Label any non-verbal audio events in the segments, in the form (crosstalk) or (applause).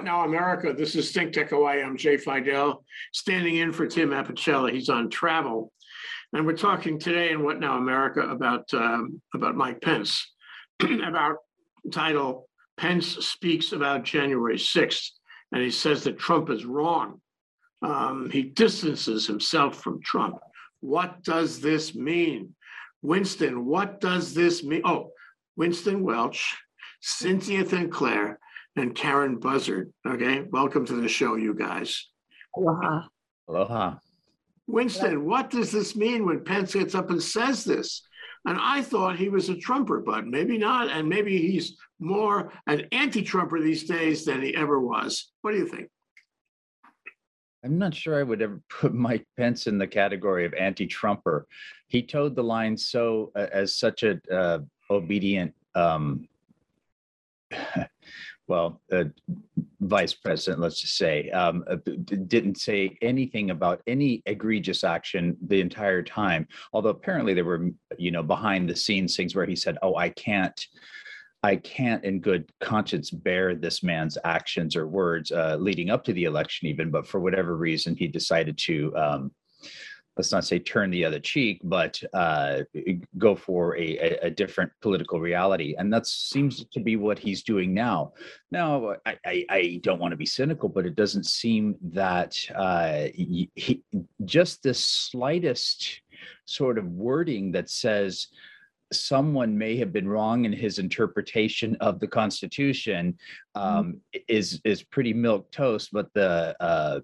What Now America, this is Think Tech Hawaii. I'm Jay Fidel, standing in for Tim Apicella. He's on travel. And we're talking today in What Now America about, um, about Mike Pence, (clears throat) about title, Pence speaks about January 6th, and he says that Trump is wrong. Um, he distances himself from Trump. What does this mean? Winston, what does this mean? Oh, Winston Welch, Cynthia Sinclair, and Karen Buzzard. Okay, welcome to the show, you guys. Aloha. Aloha. Winston, what does this mean when Pence gets up and says this? And I thought he was a Trumper, but maybe not. And maybe he's more an anti Trumper these days than he ever was. What do you think? I'm not sure I would ever (laughs) put Mike Pence in the category of anti-Trumper. He toed the line so uh, as such a uh, obedient um, (laughs) well, uh, vice president, let's just say, um, uh, didn't say anything about any egregious action the entire time. Although apparently there were, you know, behind the scenes things where he said, "Oh, I can't." I can't, in good conscience, bear this man's actions or words uh, leading up to the election, even. But for whatever reason, he decided to um, let's not say turn the other cheek, but uh, go for a, a, different political reality. And that seems to be what he's doing now. Now, I, I, I don't want to be cynical, but it doesn't seem that uh, he, just the slightest sort of wording that says, someone may have been wrong in his interpretation of the Constitution mm-hmm. um, mm-hmm. is is pretty milk toast. But the uh,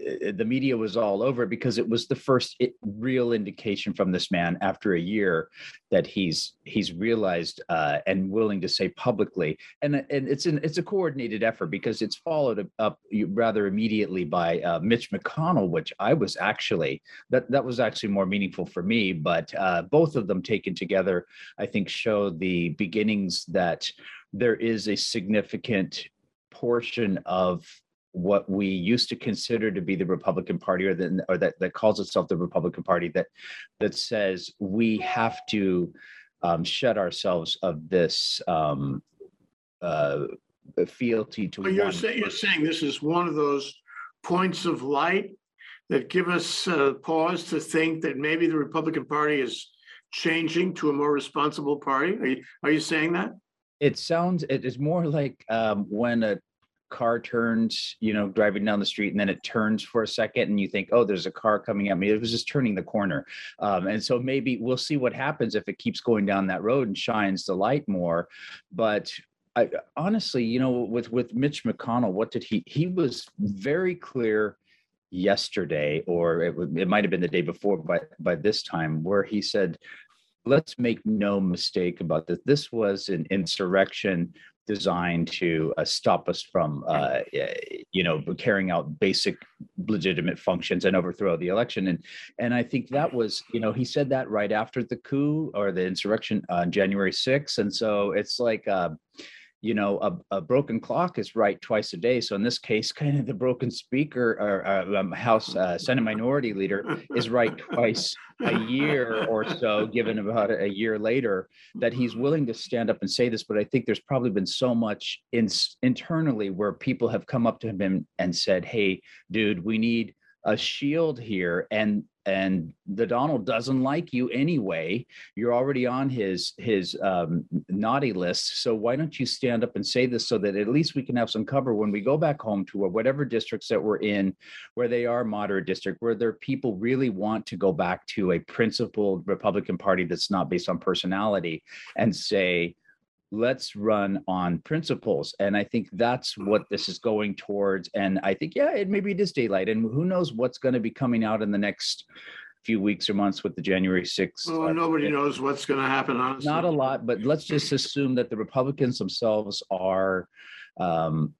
uh, the media was all over because it was the first real indication from this man after a year that he's he's realized uh, and willing to say publicly. And and it's an it's a coordinated effort because it's followed up rather immediately by uh, Mitch McConnell which I was actually that that was actually more meaningful for me. But uh, both of them taken together I think show the beginnings that there is a significant portion of what we used to consider to be the Republican Party, or, the, or that that calls itself the Republican Party, that that says we have to um, shut ourselves of this um, uh, fealty to. Well, you're, say, you're saying this is one of those points of light that give us uh, pause to think that maybe the Republican Party is changing to a more responsible party. Are you, are you saying that? It sounds. It is more like um, when a car turns, you know, driving down the street, and then it turns for a second, and you think, oh, there's a car coming at me. It was just turning the corner. Um, and so maybe we'll see what happens if it keeps going down that road and shines the light more. But I, honestly, you know, with with Mitch McConnell, what did he? He was very clear yesterday, or it, it might have been the day before, by by this time, where he said, "Let's make no mistake about this. This was an insurrection designed to uh, stop us from, uh, you know, carrying out basic legitimate functions and overthrow the election. And and I think that was, you know, he said that right after the coup or the insurrection on January 6th. And so it's like, uh, you know, a, a, broken clock is right twice a day. So in this case, (laughs) kind of the broken speaker or uh, um, House uh, Senate Minority Leader is right twice a year or so, given about a year later, that he's willing to stand up and say this. But I think there's probably been so much in, internally where people have come up to him and said, "Hey, dude, we need." A shield here and and the Donald doesn't like you anyway. You're already on his his um, naughty list. So why don't you stand up and say this so that at least we can have some cover when we go back home to whatever districts that we're in, where they are moderate district, where their people really want to go back to a principled Republican Party that's not based on personality, and say, let's run on principles. And i think that's what this is going towards. And i think yeah it maybe it is daylight. And who knows what's going to be coming out in the next few weeks or months with the january 6th well, uh, nobody knows what's going to happen honestly. not a lot but let's just assume that the republicans themselves are um,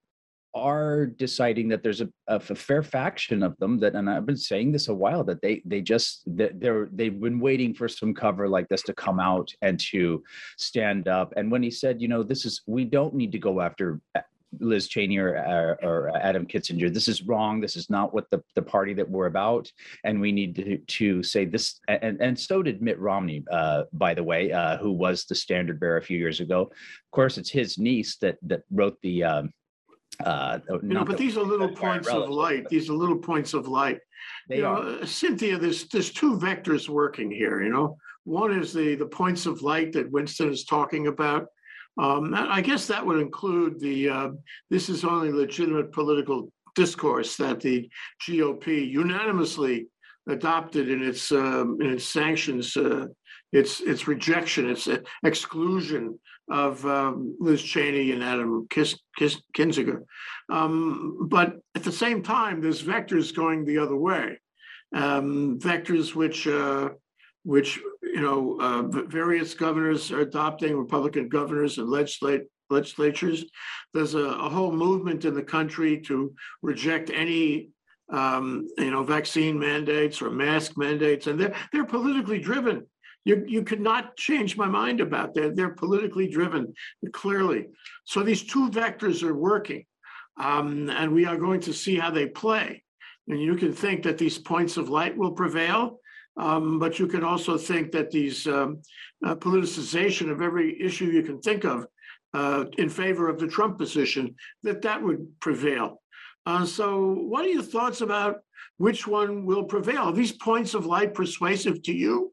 are deciding that there's a, a, fair faction of them that, and I've been saying this a while, that they they just they're they've been waiting for some cover like this to come out and to stand up. And when he said, you know, this is we don't need to go after Liz Cheney or, or, Adam Kinzinger. This is wrong. This is not what the, the party that we're about. And we need to, to say this. And, and so did Mitt Romney, uh, by the way, uh, who was the standard bearer a few years ago. Of course, it's his niece that that wrote the um, Uh, You know, but these are little points of light. These are little points of light. they You know, are. uh, Cynthia, there's, there's two vectors working here, you know? One is the, the points of light that Winston is talking about. Um, I guess that would include the, uh, this is only legitimate political discourse that the GOP unanimously adopted in its, um, in its sanctions, uh, its, its rejection, its uh, exclusion of, um, Liz Cheney and Adam Kis, Kis, Kinzinger. Um, but at the same time, there's vectors going the other way. Um, vectors which, uh, which, you know, uh, various governors are adopting, Republican governors and legislate, legislatures. There's a, a whole movement in the country to reject any, um, you know, vaccine mandates or mask mandates, and they're, they're politically driven. You, you could not change my mind about that. They're politically driven, clearly. So these two vectors are working. Um, and we are going to see how they play. And you can think that these points of light will prevail, um, but you can also think that these um, uh, politicization of every issue you can think of uh, in favor of the Trump position, that that would prevail. Uh, so what are your thoughts about which one will prevail? Are these points of light persuasive to you?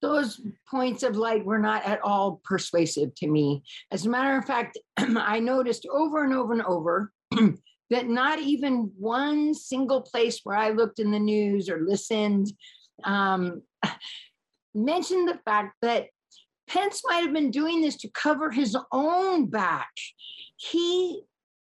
Those points of light were not at all persuasive to me. As a matter of fact, (clears throat) I noticed over and over and over (clears throat) that not even one single place where I looked in the news or listened um, (laughs) mentioned the fact that Pence might have been doing this to cover his own back. He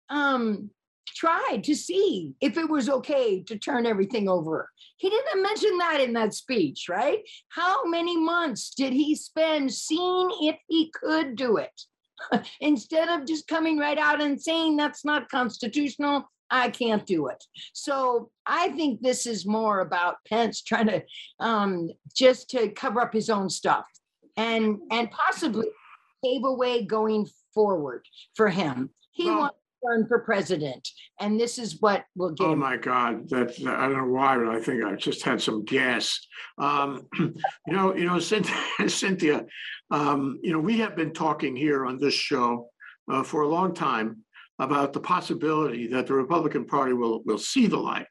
um, tried to see if it was okay to turn everything over. He didn't mention that in that speech, right? How many months did he spend seeing if he could do it? (laughs) Instead of just coming right out and saying that's not constitutional, I can't do it. So I think this is more about Pence trying to um, just to cover up his own stuff and and possibly pave a way going forward for him. He Well- wants run for president, and this is what will get Oh my God, that, I don't know why, but I think I just had some gas. Um, (clears throat) you know, you know, Cynthia, (laughs) Cynthia, um, you know, we have been talking here on this show uh, for a long time about the possibility that the Republican Party will, will see the light.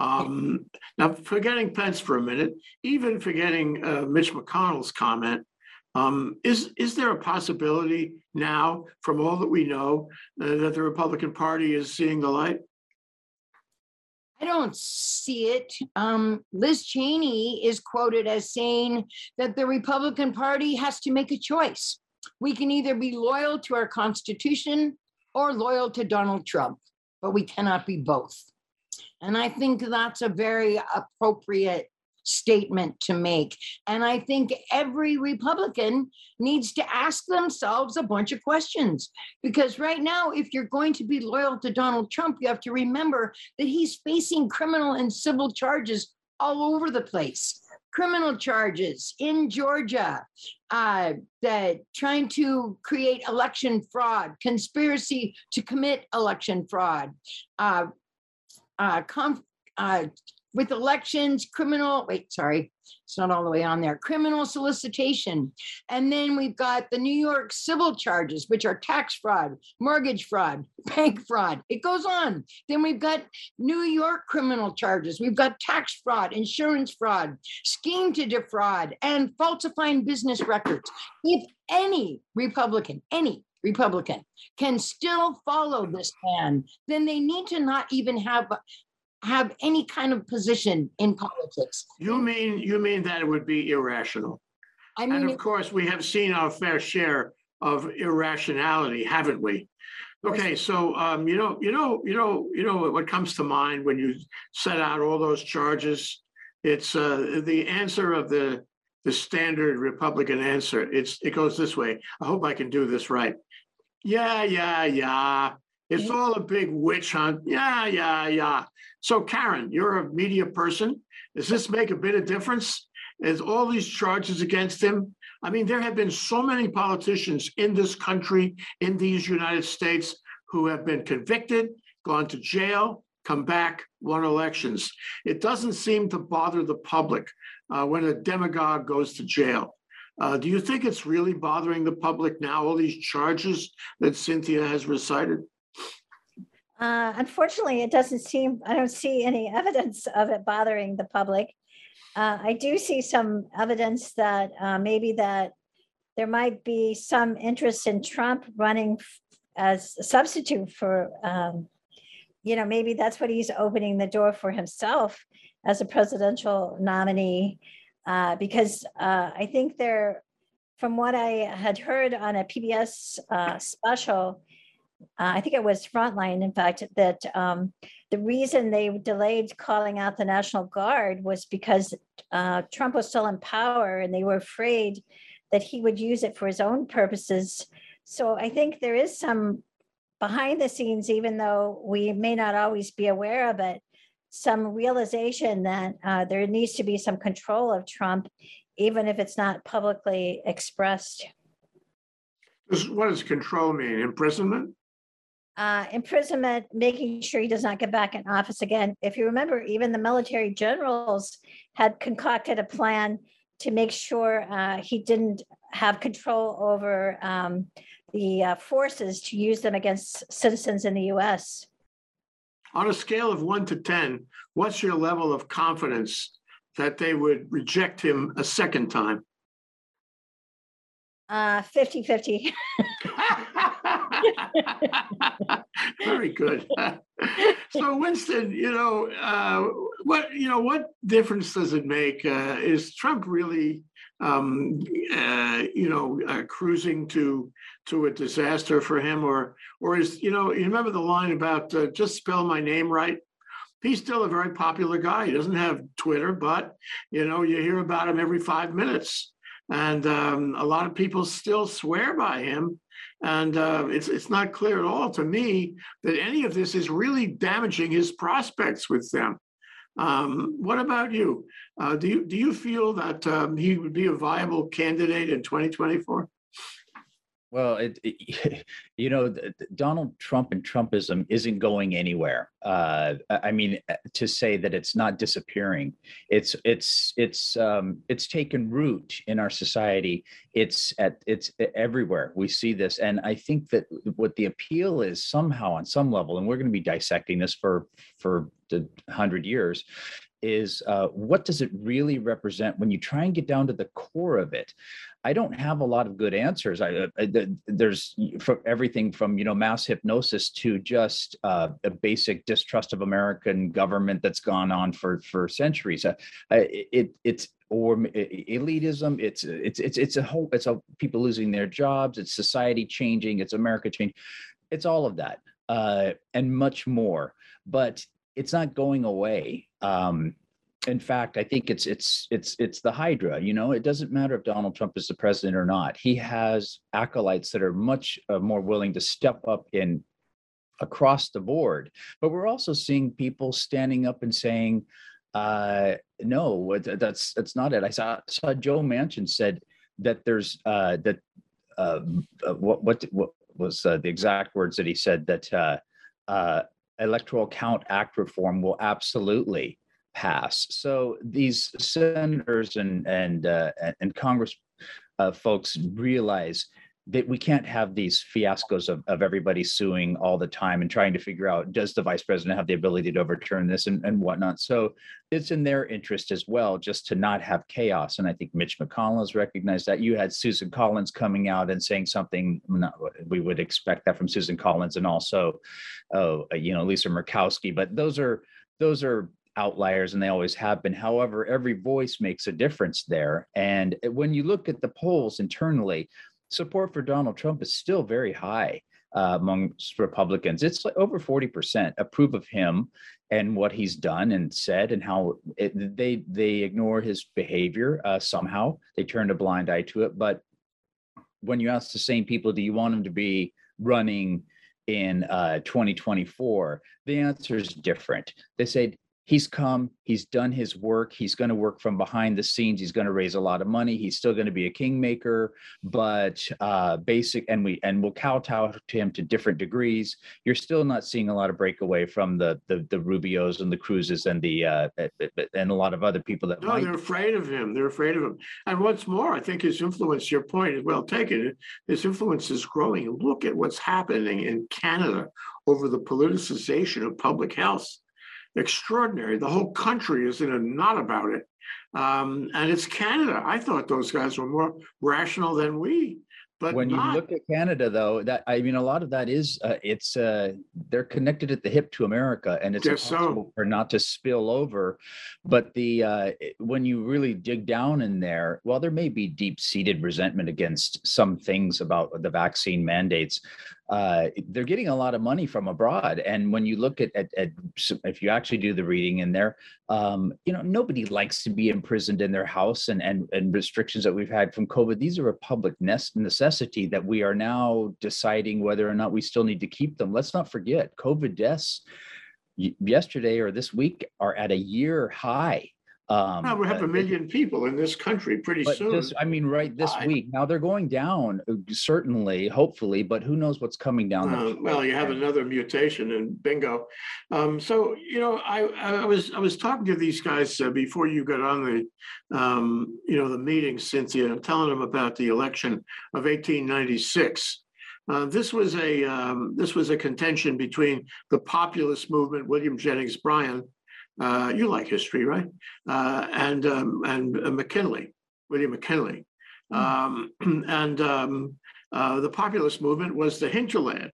Um, now, forgetting Pence for a minute, even forgetting uh, Mitch McConnell's comment, um, is, is there a possibility now, from all that we know, uh, that the Republican Party is seeing the light? I don't see it. Um, Liz Cheney is quoted as saying that the Republican Party has to make a choice. We can either be loyal to our Constitution or loyal to Donald Trump, but we cannot be both. And I think that's a very appropriate statement to make. And I think every Republican needs to ask themselves a bunch of questions. Because right now, if you're going to be loyal to Donald Trump, you have to remember that he's facing criminal and civil charges all over the place. Criminal charges in Georgia, uh, that trying to create election fraud, conspiracy to commit election fraud, uh, uh, conf- uh, with elections, criminal, wait, sorry, it's not all the way on there, criminal solicitation. And then we've got the New York civil charges, which are tax fraud, mortgage fraud, (laughs) bank fraud. It goes on. Then we've got New York criminal charges. We've got tax fraud, insurance fraud, scheme to defraud, and falsifying business records. If any Republican, any Republican can still follow this man, then they need to not even have have any kind of position in politics. You mean, you mean that it would be irrational? I And mean, of course, we have seen our fair share of irrationality, haven't we? Okay, so, um, you know, you know, you know, you know, what comes to mind when you set out all those charges? It's, uh, the answer of the, the standard Republican answer. It's, it goes this way. I hope I can do this right. Yeah, yeah, yeah. It's all a big witch hunt. Yeah, yeah, yeah. So Karen, you're a media person. Does this make a bit of difference? Is all these charges against him? I mean, there have been so many politicians in this country, in these United States, who have been convicted, gone to jail, come back, won elections. It doesn't seem to bother the public uh, when a demagogue goes to jail. Uh, do you think it's really bothering the public now, all these charges that Cynthia has recited? Uh, unfortunately, it doesn't seem, I don't see any (laughs) evidence of it bothering the public. Uh, I do see some evidence that, uh, maybe that there might be some interest in Trump running as a substitute for, um, you know, maybe that's what he's opening the door for himself as a presidential nominee. Uh, because, uh, I think there, from what I had heard on a PBS, uh, special, uh, I think it was Frontline, in fact, that um, the reason they delayed calling out the National Guard was because uh, Trump was still in power and they were afraid that he would use it for his own purposes. So I think there is some behind the scenes, even though we may not always be aware of it, some realization that uh, there needs to be some control of Trump, even if it's not publicly expressed. What does control mean? Imprisonment? Uh, imprisonment, making sure he does not get back in office again. If you remember, even the military generals had concocted a plan to make sure uh, he didn't have control over um, the uh, forces to use them against citizens in the US. On a scale of one to 10, what's your level of confidence that they would reject him a second time? Uh, 50 50. (laughs) (laughs) (laughs) Very good. (laughs) So Winston, you know, uh, what, you know, what difference does it make? Uh, Is Trump really, um, uh, you know, uh, cruising to, to a disaster for him? Or, or is, you know, you remember the line about uh, just spell my name right? He's still a very popular guy. He doesn't have Twitter, but, you know, you hear about him every five minutes. And um, a lot of people still swear by him. And uh, it's, it's not clear at all to me that any of this is really damaging his prospects with them. Um, what about you? Uh, do you do you feel that um, he would be a viable candidate in 2024? Well, it, it- (laughs) you know, Donald Trump and Trumpism isn't going anywhere. Uh, I mean, uh, to say that it's not disappearing, it's it's it's um, it's taken root in our society. It's at it's everywhere. We see this, and I think that what the appeal is somehow on some level, and we're going to be dissecting this for for the hundred years, is uh, what does it really represent when you try and get down to the core of it? I don't have a lot of good answers. I, uh, there's from everything from you know mass hypnosis to just uh, a basic distrust of American government that's gone on for for centuries. Uh, it it's or elitism. It's it's it's it's a whole. It's a people losing their jobs. It's society changing. It's America changing. It's all of that uh, and much more. But it's not going away. Um, in fact, I think it's it's it's it's the Hydra. You know, it doesn't matter if Donald Trump is the president or not. He has acolytes that are much uh, more willing to step up in across the board. But we're also seeing people standing up and saying, uh, "No, that's that's not it." I saw saw Joe Manchin said that there's uh, that uh, uh, what what what was uh, the exact words that he said that electoral count act reform will absolutely pass. So these senators and and uh, and- Congress uh, folks realize that we can't have these fiascos of, of everybody suing all the time and trying to figure out does the vice president have the ability to overturn this and, and whatnot. So it's in their interest as well just to not have chaos. And I think Mitch McConnell has recognized that. You had Susan Collins coming out and saying something. Not, we would expect that from Susan Collins and also, oh, uh, you know, Lisa Murkowski. But those are those are outliers and they always have been. However, every voice makes a difference there. And when you look at the polls internally, support for Donald Trump is still very high uh, Republicans. It's like over 40% approve of him and what he's done and said and how it, they they ignore his behavior uh, somehow. They turned a blind eye to it. But when you ask the same people, do you want him to be running in uh, 2024? The answer is different. They say, he's come, he's done his work, he's going to work from behind the scenes, he's going to raise a lot of money, he's still going to be a kingmaker, but uh, basic, and we and we'll kowtow to him to different degrees. You're still not seeing a lot of breakaway from the the, the Rubios and the Cruzes and the uh, and a lot of other people that No, might. they're afraid of him. They're afraid of him. And what's more, I think his influence, your point is well taken. His influence is growing. Look at what's happening in Canada over the politicization of public health. Extraordinary. The whole country is in a knot about it. Um, and it's Canada. I thought those guys were more rational than we, but when you look at Canada, though, that I mean, a lot of that is uh, it's uh, they're connected at the hip to America, and it's Guess so. impossible for not to spill over. But the uh, when you really dig down in there, well, there may be deep seated resentment against some things about the vaccine mandates. Uh, they're getting a lot of money from abroad, and when you look at, at, at if you actually do the reading in there, um, you know, nobody likes to be imprisoned in their house and, and, and restrictions that we've had from COVID. These are a public necessity that we are now deciding whether or not we still need to keep them. Let's not forget COVID deaths yesterday or this week are at a year high. Um, Now, we have a million people in this country pretty but soon. this, I mean, right this I- week. Now they're going down, uh, certainly, hopefully, but who knows what's coming down the Uh, Well, you have another mutation and bingo. Um, so, you know, I, I was, I was talking to these guys uh, before you got on the, um, you know, the meeting, Cynthia, telling them about the election of eighteen ninety-six. Uh, this was a, um, this was a contention between the populist movement, William Jennings Bryan. Uh, you like history, right? Uh, and, um, and uh, McKinley, William McKinley. Um, (clears throat) and, um, uh, the populist movement was the hinterland.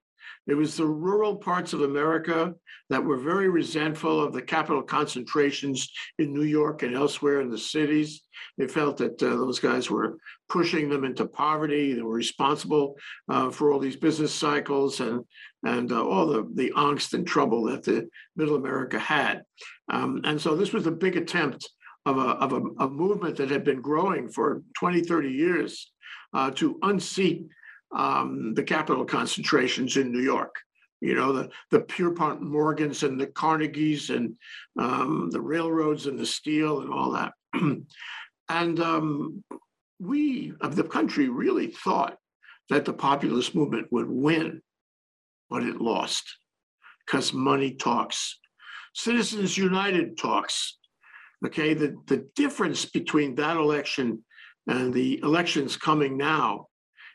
It was the rural parts of America that were very resentful of the capital concentrations in New York and elsewhere in the cities. They felt that uh, those guys were pushing them into poverty. They were responsible uh, for all these business cycles and and uh, all the the angst and trouble that the Middle America had. Um, and so this was a big attempt of a of a, a movement that had been growing for 20, 30 years uh, to unseat um, the capital concentrations in New York. You know, the, the Pierpont Morgans and the Carnegies and um, the railroads and the steel and all that. (clears throat) and um, we of the country really thought that the populist movement would win, but it lost because money talks. Citizens United talks. Okay, the, the difference between that election and the elections coming now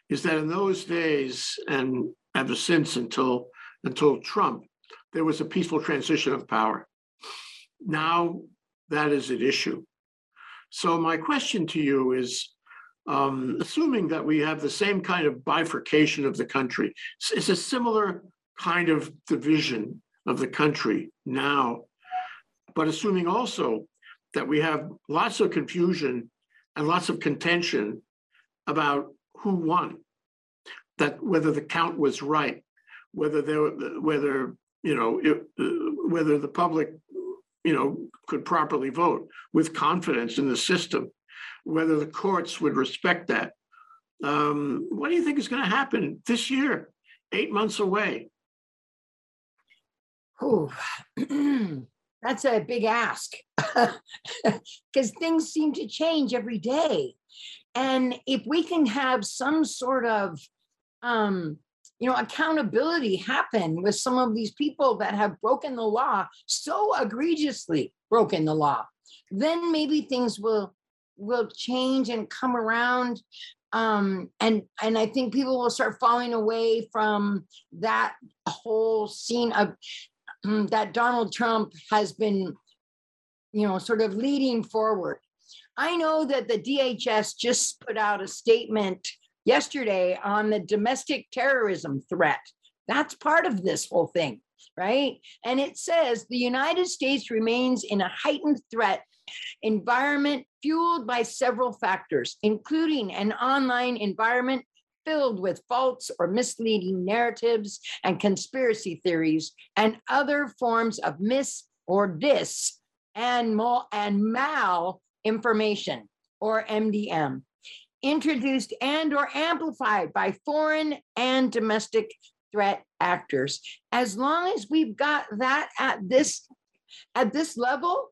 is that in those days and ever since until until Trump, there was a peaceful transition of power. Now that is at issue. So my question to you is, um, assuming that we have the same kind of bifurcation of the country, it's a similar kind of division of the country now, but assuming also that we have lots of confusion and lots of contention about who won, that whether the count was right, whether there, whether, you know, it, uh, whether the public, you know, could properly vote with confidence in the system, whether the courts would respect that. Um, what do you think is going to happen this year, eight months away? Whew. (clears throat) That's a big ask (laughs) because things seem to change every day. And if we can have some sort of, um, you know, accountability happen with some of these people that have broken the law so egregiously broken the law, then maybe things will will change and come around. Um, and and I think people will start falling away from that whole scene of Mm, that Donald Trump has been, you know, sort of leading forward. I know that the DHS just put out a statement yesterday on the domestic terrorism threat. That's part of this whole thing, right? And it says the United States remains in a heightened threat environment fueled by several factors, including an online environment filled with false or misleading narratives and conspiracy theories and other forms of mis or dis and mal and mal information or MDM introduced and or amplified by foreign and domestic threat actors. As long as we've got that at this at this level,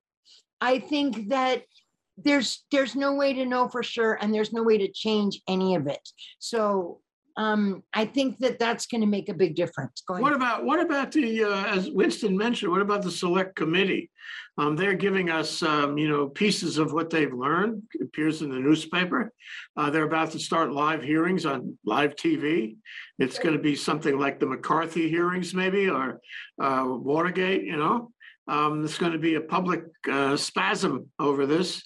I think that there's there's no way to know for sure and there's no way to change any of it. So um I think that that's going to make a big difference going What about, what about the, uh, as Winston mentioned, what about the select committee? Um, they're giving us, um, you know, pieces of what they've learned, It appears in the newspaper. Uh, they're about to start live hearings on live TV. It's gonna be something like the McCarthy hearings maybe, or, uh, Watergate, you know? Um, there's gonna be a public, uh, spasm over this.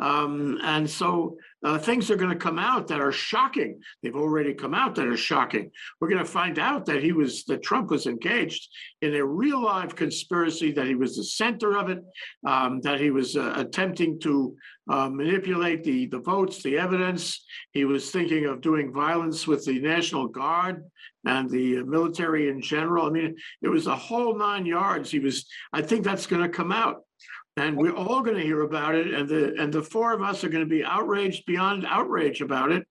Um, and so, uh, things are gonna come out that are shocking. They've already come out that are shocking we're going to find out that he was, that Trump was engaged in a real live conspiracy, that he was the center of it, um, that he was uh, attempting to uh, manipulate the, the votes, the evidence. He was thinking of doing violence with the National Guard and the military in general. I mean, it was a whole nine yards. He was, I think that's going to come out. And we're all going to hear about it. And the, and the four of us are going to be outraged beyond outrage about it.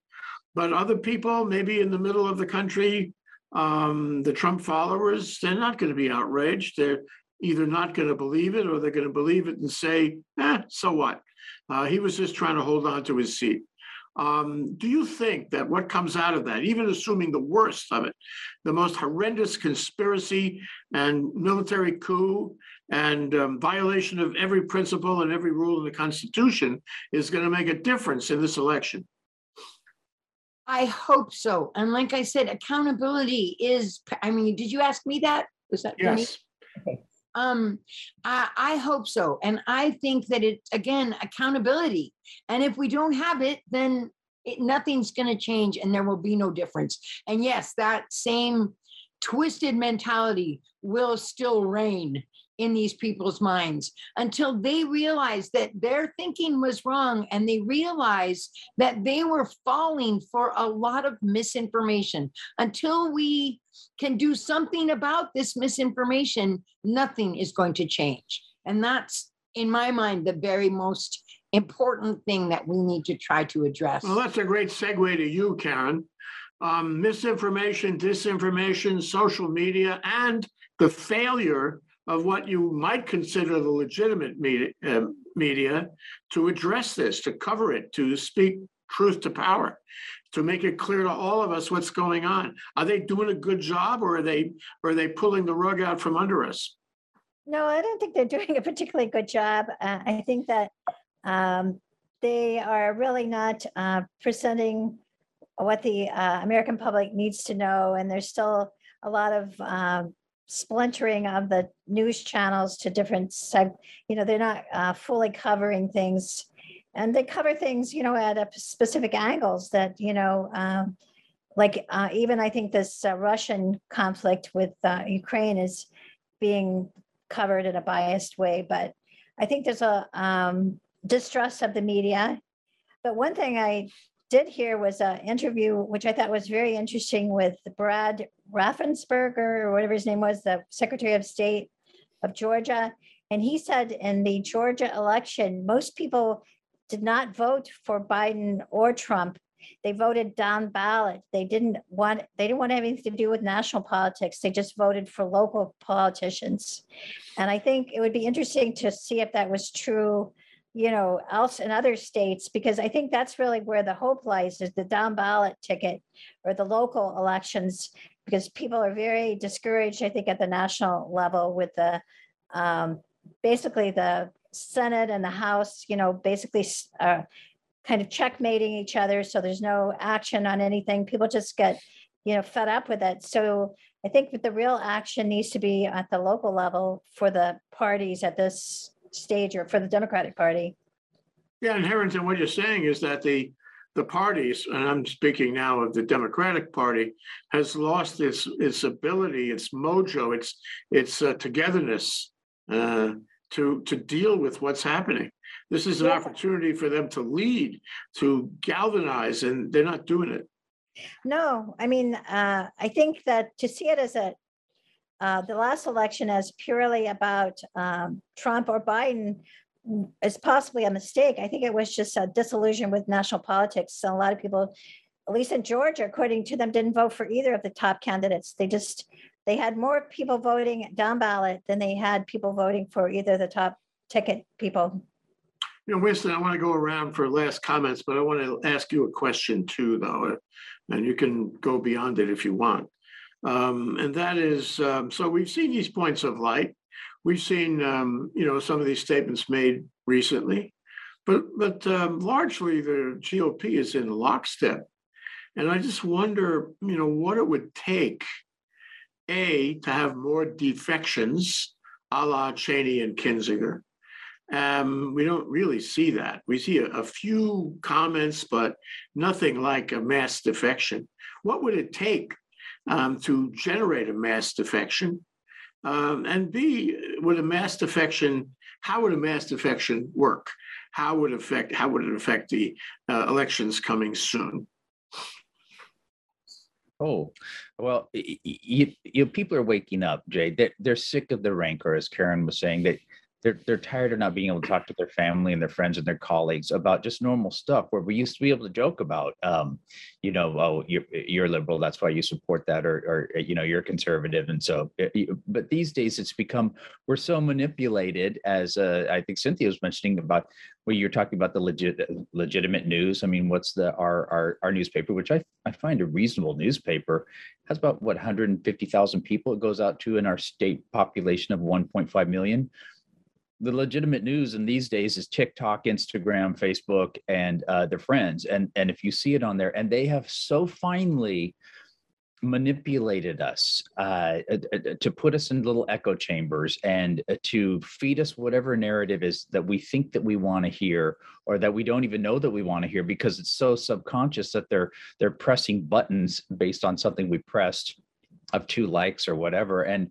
But other people, maybe in the middle of the country, um, the Trump followers, they're not going to be outraged. They're either not going to believe it or they're going to believe it and say, eh, so what? Uh, he was just trying to hold on to his seat. Um, do you think that what comes out of that, even assuming the worst of it, the most horrendous conspiracy and military coup and um, violation of every principle and every rule in the Constitution is going to make a difference in this election? I hope so. And like I said, accountability is, I mean, did you ask me that? Was that? for me? Um, I, I hope so. And I think that it, again, accountability. And if we don't have it, then it, nothing's going to change and there will be no difference. And yes, that same twisted mentality will still reign in these people's minds until they realize that their thinking was wrong and they realize that they were falling for a lot of misinformation. Until we can do something about this misinformation, nothing is going to change. And that's, in my mind, the very most important thing that we need to try to address. Well, that's a great segue to you, Karen. Um, misinformation, disinformation, social media, and the failure of what you might consider the legitimate media, uh, media to address this, to cover it, to speak truth to power, to make it clear to all of us what's going on. Are they doing a good job, or are they or are they pulling the rug out from under us? No, I don't think they're (laughs) doing a particularly good job. Uh, I think that um, they are really not uh, presenting what the uh, American public needs to know, and there's still a lot of um, splintering of the news channels to different seg. You know, they're not uh, fully covering things, and they cover things, you know, at a specific angles that you know. Um, like uh, even I think this uh, Russian conflict with uh, Ukraine is being covered in a biased way, but I think there's a um, distrust of the media. But one thing I did hear was an interview, which I thought was very interesting with Brad Raffensperger or whatever his name was, the Secretary of State of Georgia. And he said in the Georgia election, most people did not vote for Biden or Trump. They voted down ballot. They didn't want they didn't want anything to do with national politics. They just voted for local politicians. And I think it would be interesting to see if that was true you know, else in other states, because I think that's really where the hope lies is the down ballot ticket or the local elections, because people are very discouraged, I think, at the national level with the um, basically the Senate and the House, you know, basically uh, kind of checkmating each other. So there's no action on anything. People just get, you know, fed up with it. So I think that the real action needs to be at the local level for the parties at this stage or for the Democratic Party. Yeah, and Harrington, what you're saying is that the the parties, and I'm speaking now of the Democratic Party, has lost its its ability, its mojo, its its uh, togetherness uh, to to deal with what's happening. This is an Yeah. opportunity for them to lead, to galvanize, and they're not doing it. No, I mean, uh, I think that to see it as a, uh, the last election as purely about um, Trump or Biden mm, is possibly a mistake. I think it was just a disillusion with national politics. So a lot of people, at least in Georgia, according to them, didn't vote for either of the top candidates. They just they had more people voting down ballot than they had people voting for either the top ticket people. You know, Winston, I want to go around for last comments, but I want to ask you a question too, though. And you can go beyond it if you want. Um, and that is, um, so we've seen these points of light. We've seen, um, you know, some of these statements made recently, but but um, largely the GOP is in lockstep. And I just wonder, you know, what it would take, a to have more defections, a la Cheney and Kinzinger. Um, we don't really see that. We see a, a few comments, but nothing like a mass defection. What would it take um, to generate a mass defection? Um, and B, would a mass defection, how would a mass defection work? How would affect, how would it affect the uh, elections coming soon? Oh, well, you, you, people are waking up, Jay. They're, they're sick of the rancor, as Karen was saying, that they're, they're tired of not being able to talk to their family and their friends and their colleagues about just normal stuff where we used to be able to joke about, um, you know, oh, you're, you're liberal, that's why you support that, or, or, you know, you're conservative. And so, uh, but these days it's become, we're so manipulated as, uh, I think Cynthia was mentioning about, where you're talking about the legit, legitimate news. I mean, what's the, our, our, our newspaper, which I, I find a reasonable newspaper, has about what 150,000 people it goes out to in our state population of 1.5 million. The legitimate news in these days is TikTok, Instagram, Facebook, and uh, their friends. And and if you see it on there, and they have so finely manipulated us uh, uh, uh, to put us in little echo chambers and uh, to feed us whatever narrative is that we think that we want to hear or that we don't even know that we want to hear because it's so subconscious that they're they're pressing buttons based on something we pressed of two likes or whatever and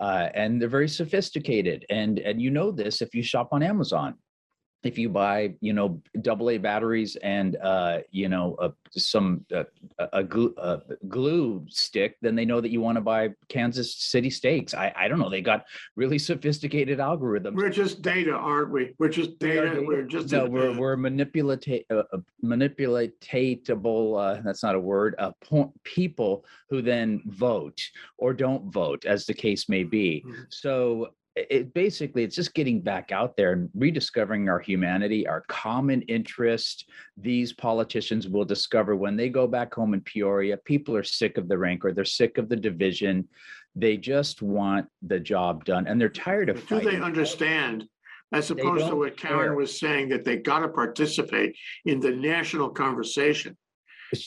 uh, and they're very sophisticated. And and you know this if you shop on amazon if you buy you know double a batteries and uh you know uh, some uh, a, a glue, a glue stick then they know that you want to buy kansas city steaks i i don't know they got really sophisticated algorithms We're just data, aren't we? We're just data. data. We're just. no we're we're manipulate uh, uh, manipulatable that's not a word uh, po- people who then vote or don't vote as the case may be Mhm. so it, basically it's just getting back out there and rediscovering our humanity our common interest these politicians will discover when they go back home in peoria people are sick of the rancor they're sick of the division they just want the job done and they're tired of Do they understand, as opposed to what Karen care. was saying, that they got to participate in the national conversation?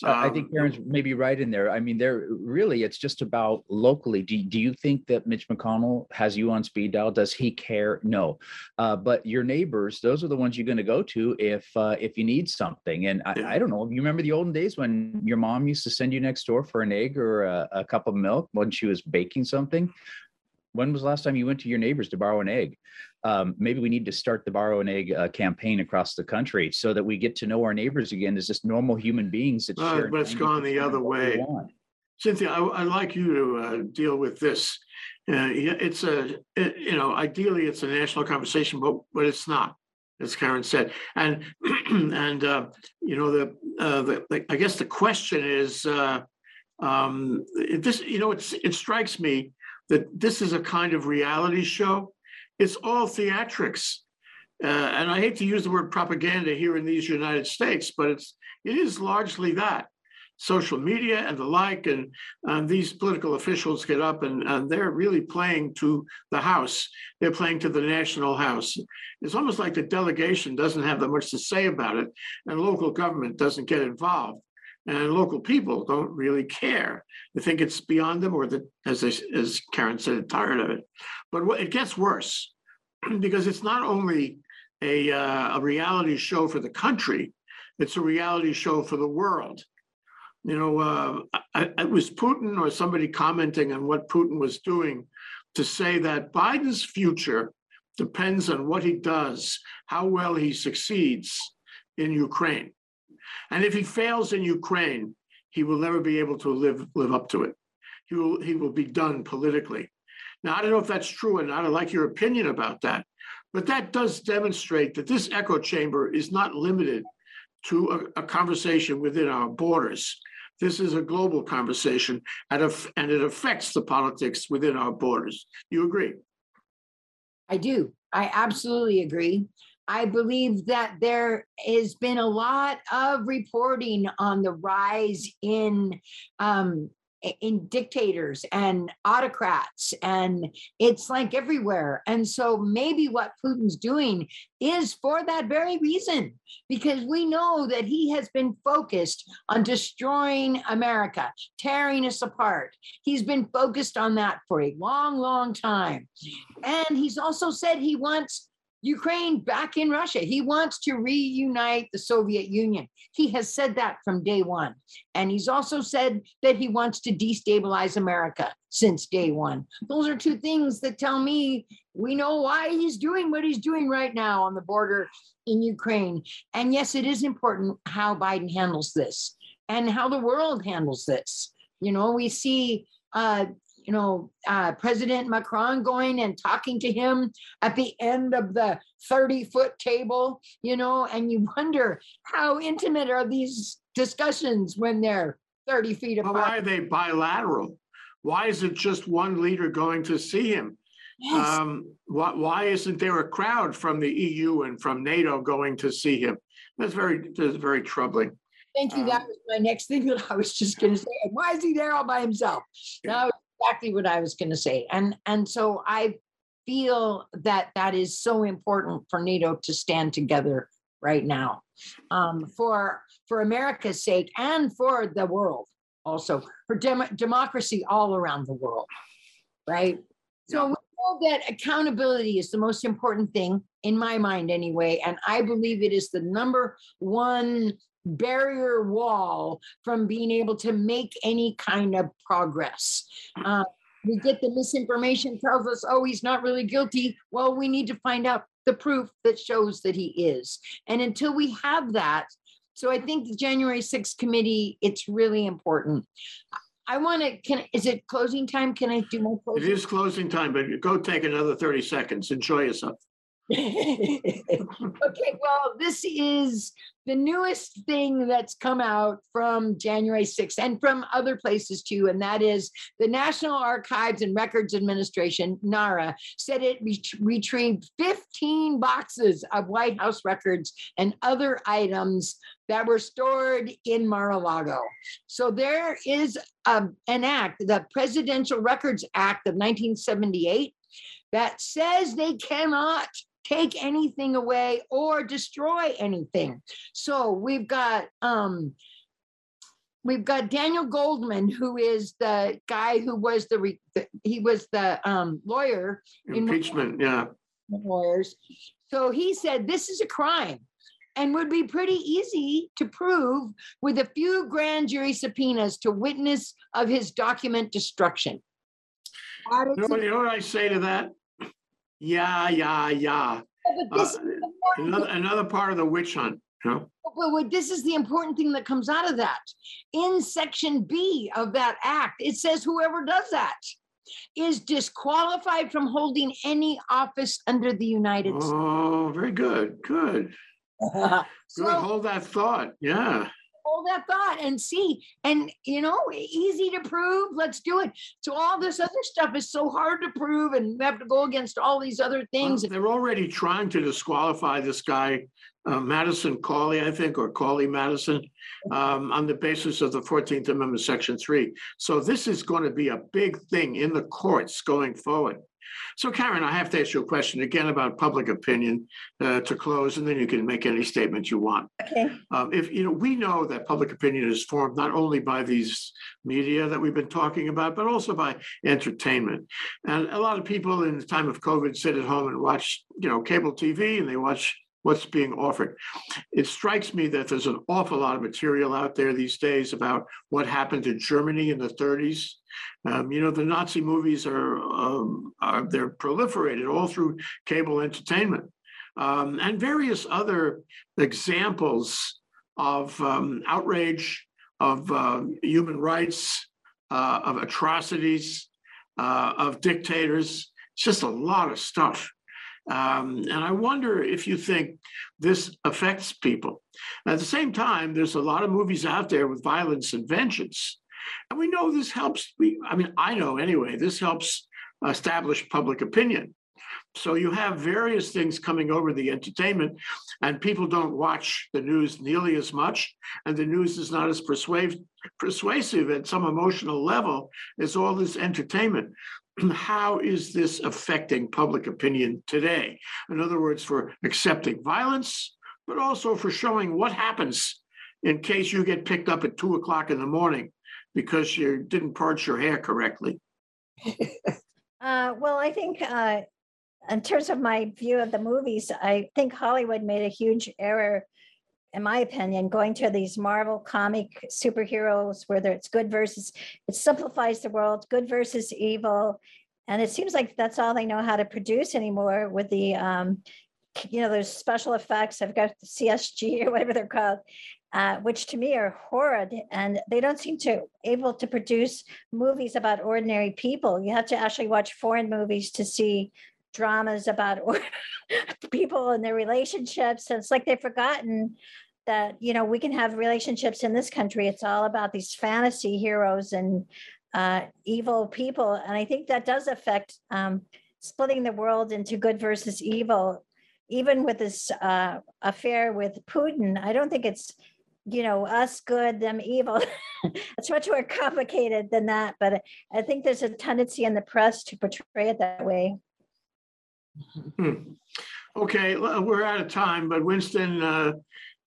I think Um, Karen's maybe right in there. I mean, there really, it's just about locally. Do, do you think that Mitch McConnell has you on speed dial? Does he care? No. Uh, but your neighbors, those are the ones you're going to go to if uh, if you need something. And I, Yeah. I don't know. You remember the olden days when your mom used to send you next door for an egg or a, a cup of milk when she was baking something? When was the last time you went to your neighbors to borrow an egg? Um, maybe we need to start the borrow an egg uh, campaign across the country so that we get to know our neighbors again as just normal human beings that Uh, share. but it's gone the other way. Cynthia, I, I'd like you to uh, deal with this. Uh, It's a, it- you know, ideally, it's a national conversation, but, but it's not, as Karen said. And, (clears throat) and, uh, you know, the, uh, the, the- I guess the question is, uh, um, this, you know, it's, it strikes me that this is a kind of reality show. It's all theatrics. Uh, and I hate to use the word propaganda here in these United States, but it's, it is largely that social media and the like, and um, these political officials get up and, and they're really playing to the House. They're playing to the national House. It's almost like the delegation doesn't have that much to say about it, and local government doesn't get involved. And local people don't really care. They think it's beyond them, or that, as they, as Karen said, tired of it. But it gets worse (clears throat) because it's not only a, uh, a reality show for the country, it's a reality show for the world. You know, uh, I, I- it was Putin or somebody commenting on what Putin was doing to say that Biden's future depends on what he does, how well he succeeds in Ukraine. And if he fails in Ukraine, he will never be able to live, live up to it. He will, he will be done politically. Now, I don't know if that's true, and I'd like your opinion about that. But that does demonstrate that this echo chamber is not limited to a, a conversation within our borders. this is a global conversation and and it affects the politics within our borders. You agree? I do. I absolutely agree. I believe that there has been a lot of reporting on the rise in um, in dictators and autocrats, and it's like everywhere. And so maybe what Putin's doing is for that very reason, because we know that he has been focused on destroying America, tearing us apart. He's been focused on that for a long, long time. And he's also said he wants Ukraine back in Russia. He wants to reunite the Soviet Union. He has said that from day one. And he's also said that he wants to destabilize America since day one. Those are two things that tell me we know why he's doing what he's doing right now on the border in Ukraine. And yes, it is important how Biden handles this and how the world handles this. You know, we see uh, you know, uh, President Macron going and talking to him at the end of the 30 foot table, you know, and you wonder how intimate are these discussions when they're 30 feet Well, apart. Why are they bilateral? Why is it just one leader going to see him? Yes, Um, why, why isn't there a crowd from the EU and from NATO going to see him? That's very, that's very troubling. thank you. That um, was my next thing that I was just going to say. Why is he there all by himself? That was exactly what I was going to say. And and so I feel that that is so important for NATO to stand together right now um, for for America's sake and for the world also for dem- democracy all around the world, right? So we know that accountability is the most important thing in my mind anyway, and I believe it is the number one barrier wall from being able to make any kind of progress. Uh, we get the misinformation tells us, oh, he's not really guilty. Well, we need to find out the proof that shows that he is. And until we have that, so I think the January 6th committee, it's really important. I want to, can, is it closing time? Can I do my closing? It is closing time, but go take another 30 seconds. Enjoy yourself. (laughs) okay, well, this is the newest thing that's come out from January 6th and from other places too, and that is the National Archives and Records Administration, NARA, said it ret- retrieved 15 boxes of White House records and other items that were stored in Mar-a-Lago. So there is um, an act, the Presidential Records Act of 1978, that says they cannot take anything away or destroy anything. So we've got um we've got Daniel Goldman who is the guy who was the, re- the he was the um lawyer In- Impeachment, yeah. lawyers. So he said this is a crime and would be pretty easy to prove with a few grand jury subpoenas to witness of his document destruction. You know you know what I say to that? Yeah, yeah, yeah. but this Uh, is. Another, another part of the witch hunt, you know? But what, this is the important thing that comes out of that. In section B of that act, it says whoever does that is disqualified from holding any office under the United States. Oh, very good, good. (laughs) Good, So hold that thought, yeah. Hold that thought and see, and you know, easy to prove, let's do it. So all this other stuff is so hard to prove and we have to go against all these other Well, things. They're already trying to disqualify this guy, uh, Madison Cawley, I think, or Cawley Madison, um, on the basis of the 14th Amendment, Section 3. So this is going to be a big thing in the courts going forward. So Karen, I have to ask you a question again about public opinion uh, to close, and then you can make any statement you want. Okay, Um, if, you know, we know that public opinion is formed not only by these media that we've been talking about, but also by entertainment. And a lot of people in the time of COVID sit at home and watch, you know, cable TV and they watch what's being offered. It strikes me that there's an awful lot of material out there these days about what happened to Germany in the 30s. Um, you know, the Nazi movies are, um, are they're proliferated all through cable entertainment. Um, and various other examples of um, outrage, of uh, human rights, uh, of atrocities, uh, of dictators. It's just a lot of stuff. Um, and I wonder if you think this affects people. At the same time, there's a lot of movies out there with violence and vengeance. And we know this helps. We, I mean, I know anyway, this helps establish public opinion. So you have various things coming over the entertainment, and people don't watch the news nearly as much, and the news is not as persuasive persuasive at some emotional level as all this entertainment. (clears throat) How is this affecting public opinion today? In other words, for accepting violence, but also for showing what happens in case you get picked up at two o'clock in the morning because you didn't part your hair correctly. (laughs) Uh, well, I think, uh, in terms of my view of the movies, I think Hollywood made a huge error, in my opinion, going to these Marvel comic superheroes, whether it's good versus, it simplifies the world, good versus evil. And it seems like that's all they know how to produce anymore with the, um, you know, there's special effects. I've got CSG or (laughs) whatever they're called, uh, which to me are horrid, and they don't seem to able to produce movies about ordinary people. You have to actually watch foreign movies to see dramas about (laughs) people and their relationships. And it's like they've forgotten that you know we can have relationships in this country. It's all about these fantasy heroes and uh, evil people, and I think that does affect um, splitting the world into good versus evil. Even with this uh, affair with Putin, I don't think it's you know us good, them evil. (laughs) it's much more complicated than that. But I think there's a tendency in the press to portray it that way. Hmm. Okay, we're out of time, but Winston, uh,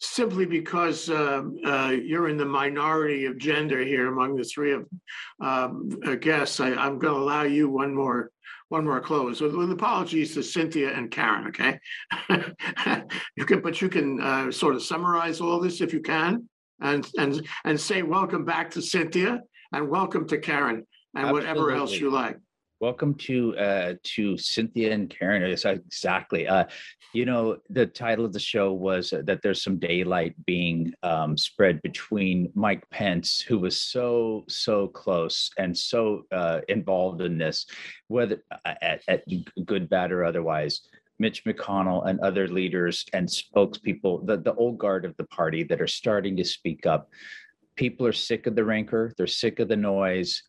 simply because um, uh, you're in the minority of gender here among the three of um, uh, guests, I, I'm going to allow you one more, one more close with, with apologies to Cynthia and Karen. Okay, (laughs) you can, but you can uh, sort of summarize all this if you can, and and and say welcome back to Cynthia and welcome to Karen and whatever else you like. Welcome to uh to Cynthia and Karen. Exactly. Uh, you know, the title of the show was that there's some daylight being um, spread between Mike Pence, who was so so close and so uh, involved in this, whether uh, at, at good, bad, or otherwise. Mitch McConnell and other leaders and spokespeople, the, the old guard of the party that are starting to speak up. People are sick of the rancor. They're sick of the noise.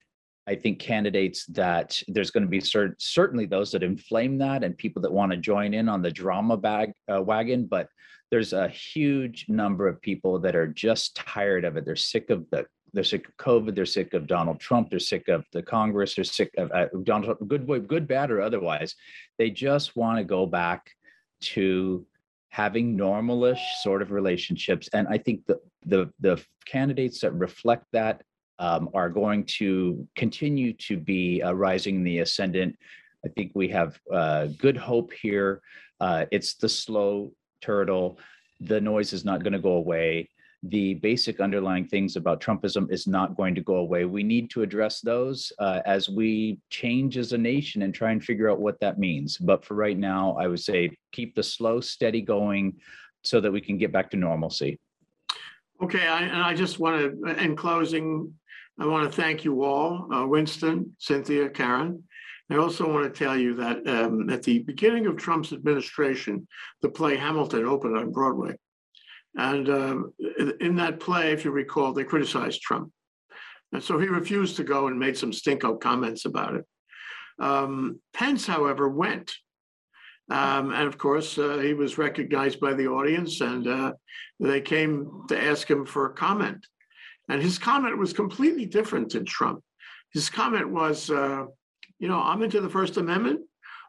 I think candidates that there's going to be cer- certainly those that inflame that and people that want to join in on the drama bag uh, wagon, but there's a huge number of people that are just tired of it. They're sick of the they're sick of COVID. They're sick of Donald Trump. They're sick of the Congress. They're sick of uh, Donald Trump, good, good, bad, or otherwise. They just want to go back to having normalish sort of relationships. And I think the the the candidates that reflect that um, are going to continue to be uh, rising in the ascendant. I think we have uh, good hope here. Uh, it's the slow turtle. The noise is not going to go away. The basic underlying things about Trumpism is not going to go away. We need to address those uh, as we change as a nation and try and figure out what that means. But for right now, I would say keep the slow, steady going so that we can get back to normalcy. Okay, I, and I just want to, in closing, I want to thank you all, uh, Winston, Cynthia, Karen. I also want to tell you that um, at the beginning of Trump's administration, the play Hamilton opened on Broadway. And um, in- that play, if you recall, they criticized Trump. And so he refused to go and made some stinko comments about it. Um, Pence, however, went. Um, and of course, uh, he was recognized by the audience and uh, they came to ask him for a comment. And his comment was completely different than Trump. His comment was, uh, you know, I'm into the First Amendment.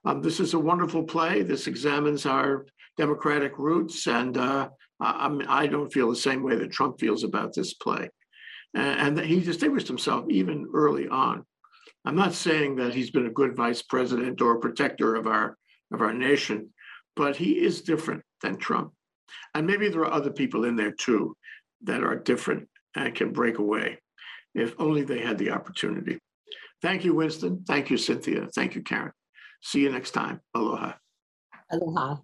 Um, this is a wonderful play. This examines our democratic roots. And uh, I, I don't feel the same way that Trump feels about this play. And, and he distinguished himself even early on. I'm not saying that he's been a good vice president or a protector of our of our nation, but he is different than Trump. And maybe there are other people in there too that are different and can break away if only they had the opportunity. Thank you, Winston. Thank you, Cynthia. Thank you, Karen. See you next time. Aloha. Aloha.